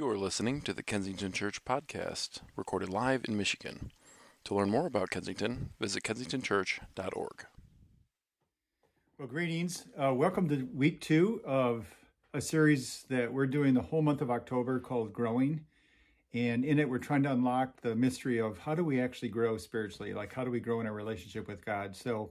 You are listening to the Kensington Church podcast, recorded live in Michigan. To learn more about Kensington, visit kensingtonchurch.org. Well, greetings. Uh, welcome to week two of a series that we're doing the whole month of October called Growing. And in it, we're trying to unlock the mystery of how do we actually grow spiritually? Like, how do we grow in our relationship with God? So,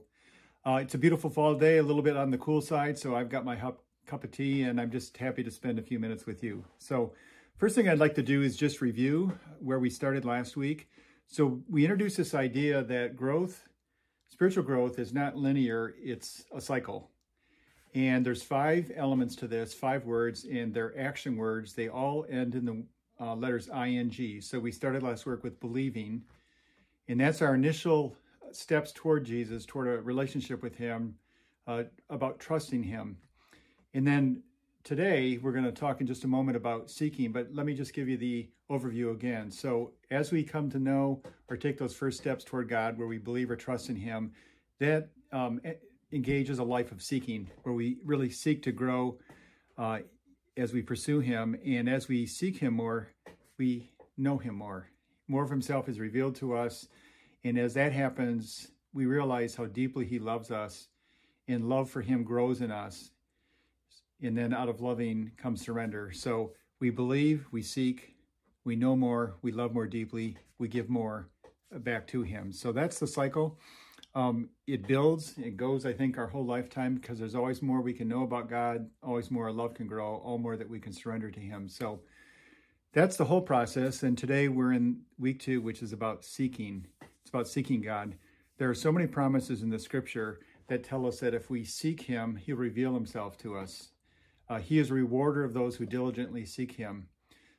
uh, it's a beautiful fall day, a little bit on the cool side. So, I've got my cup, cup of tea and I'm just happy to spend a few minutes with you. So, First thing I'd like to do is just review where we started last week. So we introduced this idea that growth, spiritual growth is not linear, it's a cycle. And there's five elements to this, five words, and they're action words. They all end in the uh, letters ing. So we started last week with believing, and that's our initial steps toward Jesus, toward a relationship with Him, uh, about trusting Him. And then today we're going to talk in just a moment about seeking, but let me just give you the overview again. So, as we come to know or take those first steps toward God, where we believe or trust in Him, that um, engages a life of seeking, where we really seek to grow uh, as we pursue Him. And as we seek Him more, we know Him more. More of Himself is revealed to us. And as that happens, we realize how deeply He loves us, and love for Him grows in us and then out of loving comes surrender. So we believe, we seek, we know more, we love more deeply, we give more back to Him. So that's the cycle. Um, it builds, it goes, I think, our whole lifetime because there's always more we can know about God, always more our love can grow, all more that we can surrender to Him. So that's the whole process. And today we're in week two, which is about seeking. It's about seeking God. There are so many promises in the scripture that tell us that if we seek Him, He'll reveal Himself to us. Uh, he is a rewarder of those who diligently seek him.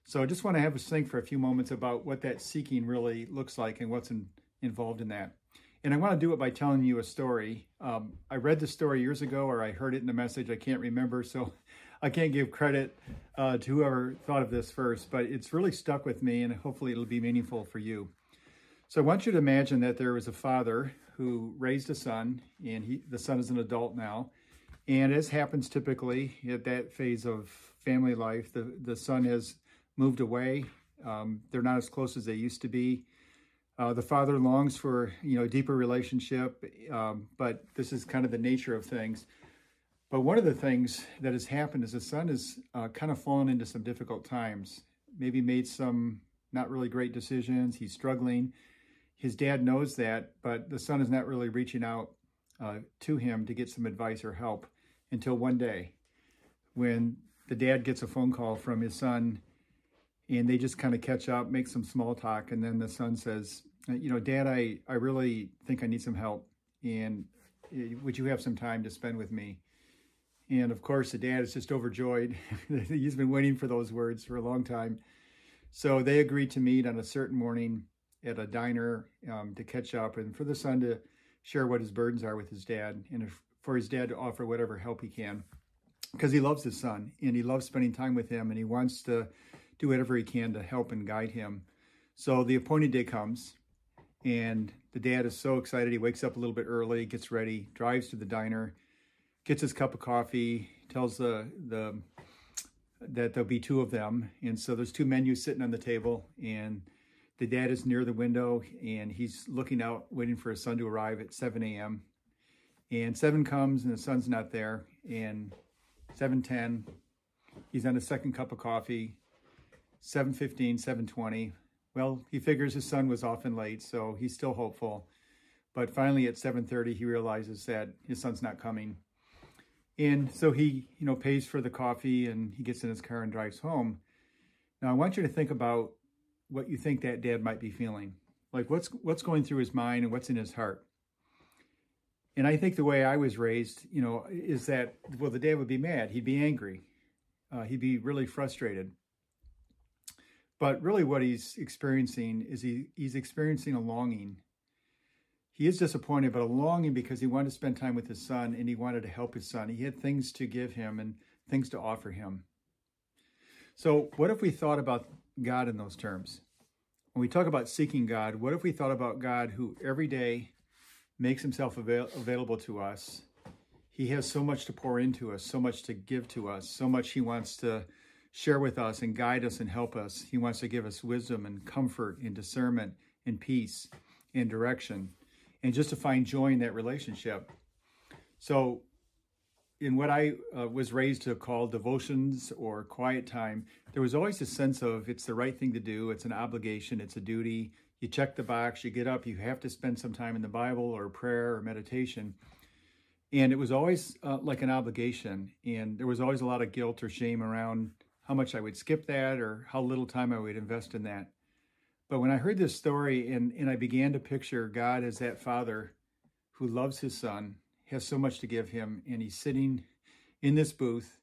So I just want to have us think for a few moments about what that seeking really looks like and what's in, involved in that. And I want to do it by telling you a story. Um, I read the story years ago, or I heard it in a message. I can't remember, so I can't give credit uh, to whoever thought of this first, but it's really stuck with me, and hopefully it'll be meaningful for you. So I want you to imagine that there was a father who raised a son, and he, the son is an adult now, and as happens typically at that phase of family life, the, the son has moved away. Um, they're not as close as they used to be. Uh, the father longs for you know a deeper relationship, um, but this is kind of the nature of things. But one of the things that has happened is the son has uh, kind of fallen into some difficult times. Maybe made some not really great decisions. He's struggling. His dad knows that, but the son is not really reaching out uh, to him to get some advice or help until one day when the dad gets a phone call from his son and they just kind of catch up, make some small talk. And then the son says, you know, dad, I, I really think I need some help. And uh, would you have some time to spend with me? And of course, the dad is just overjoyed. He's been waiting for those words for a long time. So they agreed to meet on a certain morning at a diner um, to catch up and for the son to share what his burdens are with his dad and for his dad to offer whatever help he can because he loves his son and he loves spending time with him and he wants to do whatever he can to help and guide him. So the appointed day comes and the dad is so excited. He wakes up a little bit early, gets ready, drives to the diner, gets his cup of coffee, tells the the that there'll be two of them. And so there's two menus sitting on the table and the dad is near the window and he's looking out, waiting for his son to arrive at 7 a.m. And 7 comes and the son's not there. And 7.10, he's on his second cup of coffee. 7.15, 7.20. Well, he figures his son was often late, so he's still hopeful. But finally at 7.30, he realizes that his son's not coming. And so he, you know, pays for the coffee and he gets in his car and drives home. Now, I want you to think about what you think that dad might be feeling. Like what's what's going through his mind and what's in his heart. And I think the way I was raised, you know, is that well, the dad would be mad. He'd be angry. Uh, he'd be really frustrated. But really, what he's experiencing is he he's experiencing a longing. He is disappointed, but a longing because he wanted to spend time with his son and he wanted to help his son. He had things to give him and things to offer him. So, what if we thought about God in those terms. When we talk about seeking God, what if we thought about God who every day makes himself avail- available to us? He has so much to pour into us, so much to give to us, so much he wants to share with us and guide us and help us. He wants to give us wisdom and comfort and discernment and peace and direction and just to find joy in that relationship. So, in what I uh, was raised to call devotions or quiet time, there was always a sense of it's the right thing to do, it's an obligation, it's a duty. You check the box, you get up, you have to spend some time in the Bible or prayer or meditation. And it was always uh, like an obligation. And there was always a lot of guilt or shame around how much I would skip that or how little time I would invest in that. But when I heard this story and, and I began to picture God as that father who loves his son, has so much to give him, and he's sitting in this booth,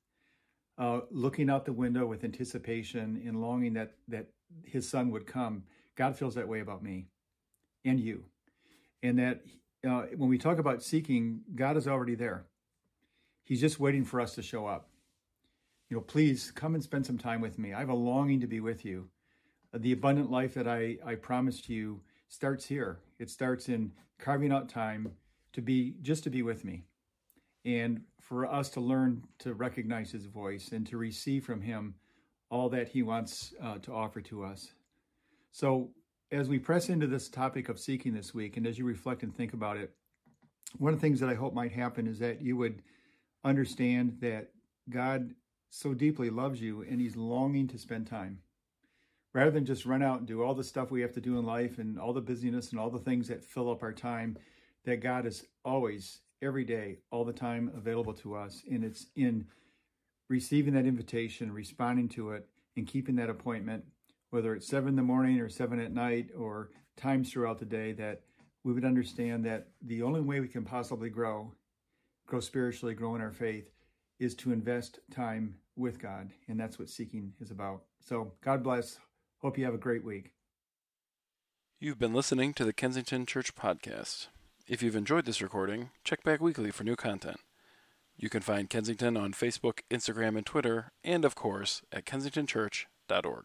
uh, looking out the window with anticipation and longing that, that his son would come, God feels that way about me and you. And that uh, when we talk about seeking, God is already there. He's just waiting for us to show up. You know, please come and spend some time with me. I have a longing to be with you. The abundant life that I, I promised you starts here. It starts in carving out time to be just to be with me and for us to learn to recognize his voice and to receive from him all that he wants uh, to offer to us. So, as we press into this topic of seeking this week, and as you reflect and think about it, one of the things that I hope might happen is that you would understand that God so deeply loves you and he's longing to spend time. Rather than just run out and do all the stuff we have to do in life and all the busyness and all the things that fill up our time, that God is always, every day, all the time available to us. And it's in receiving that invitation, responding to it, and keeping that appointment whether it's seven in the morning or seven at night or times throughout the day, that we would understand that the only way we can possibly grow, grow spiritually, grow in our faith, is to invest time with God. And that's what seeking is about. So, God bless. Hope you have a great week. You've been listening to the Kensington Church Podcast. If you've enjoyed this recording, check back weekly for new content. You can find Kensington on Facebook, Instagram, and Twitter, and of course at kensingtonchurch.org.